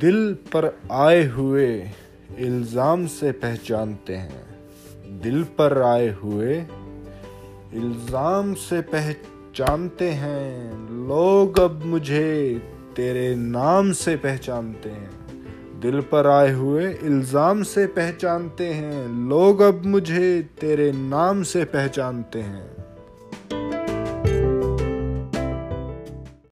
दिल पर आए हुए इल्ज़ाम से पहचानते हैं। दिल पर आए हुए इल्ज़ाम से पहचानते हैं। लोग अब मुझे तेरे नाम से पहचानते हैं। दिल पर आए हुए इल्ज़ाम से पहचानते हैं। लोग अब मुझे तेरे नाम से पहचानते हैं।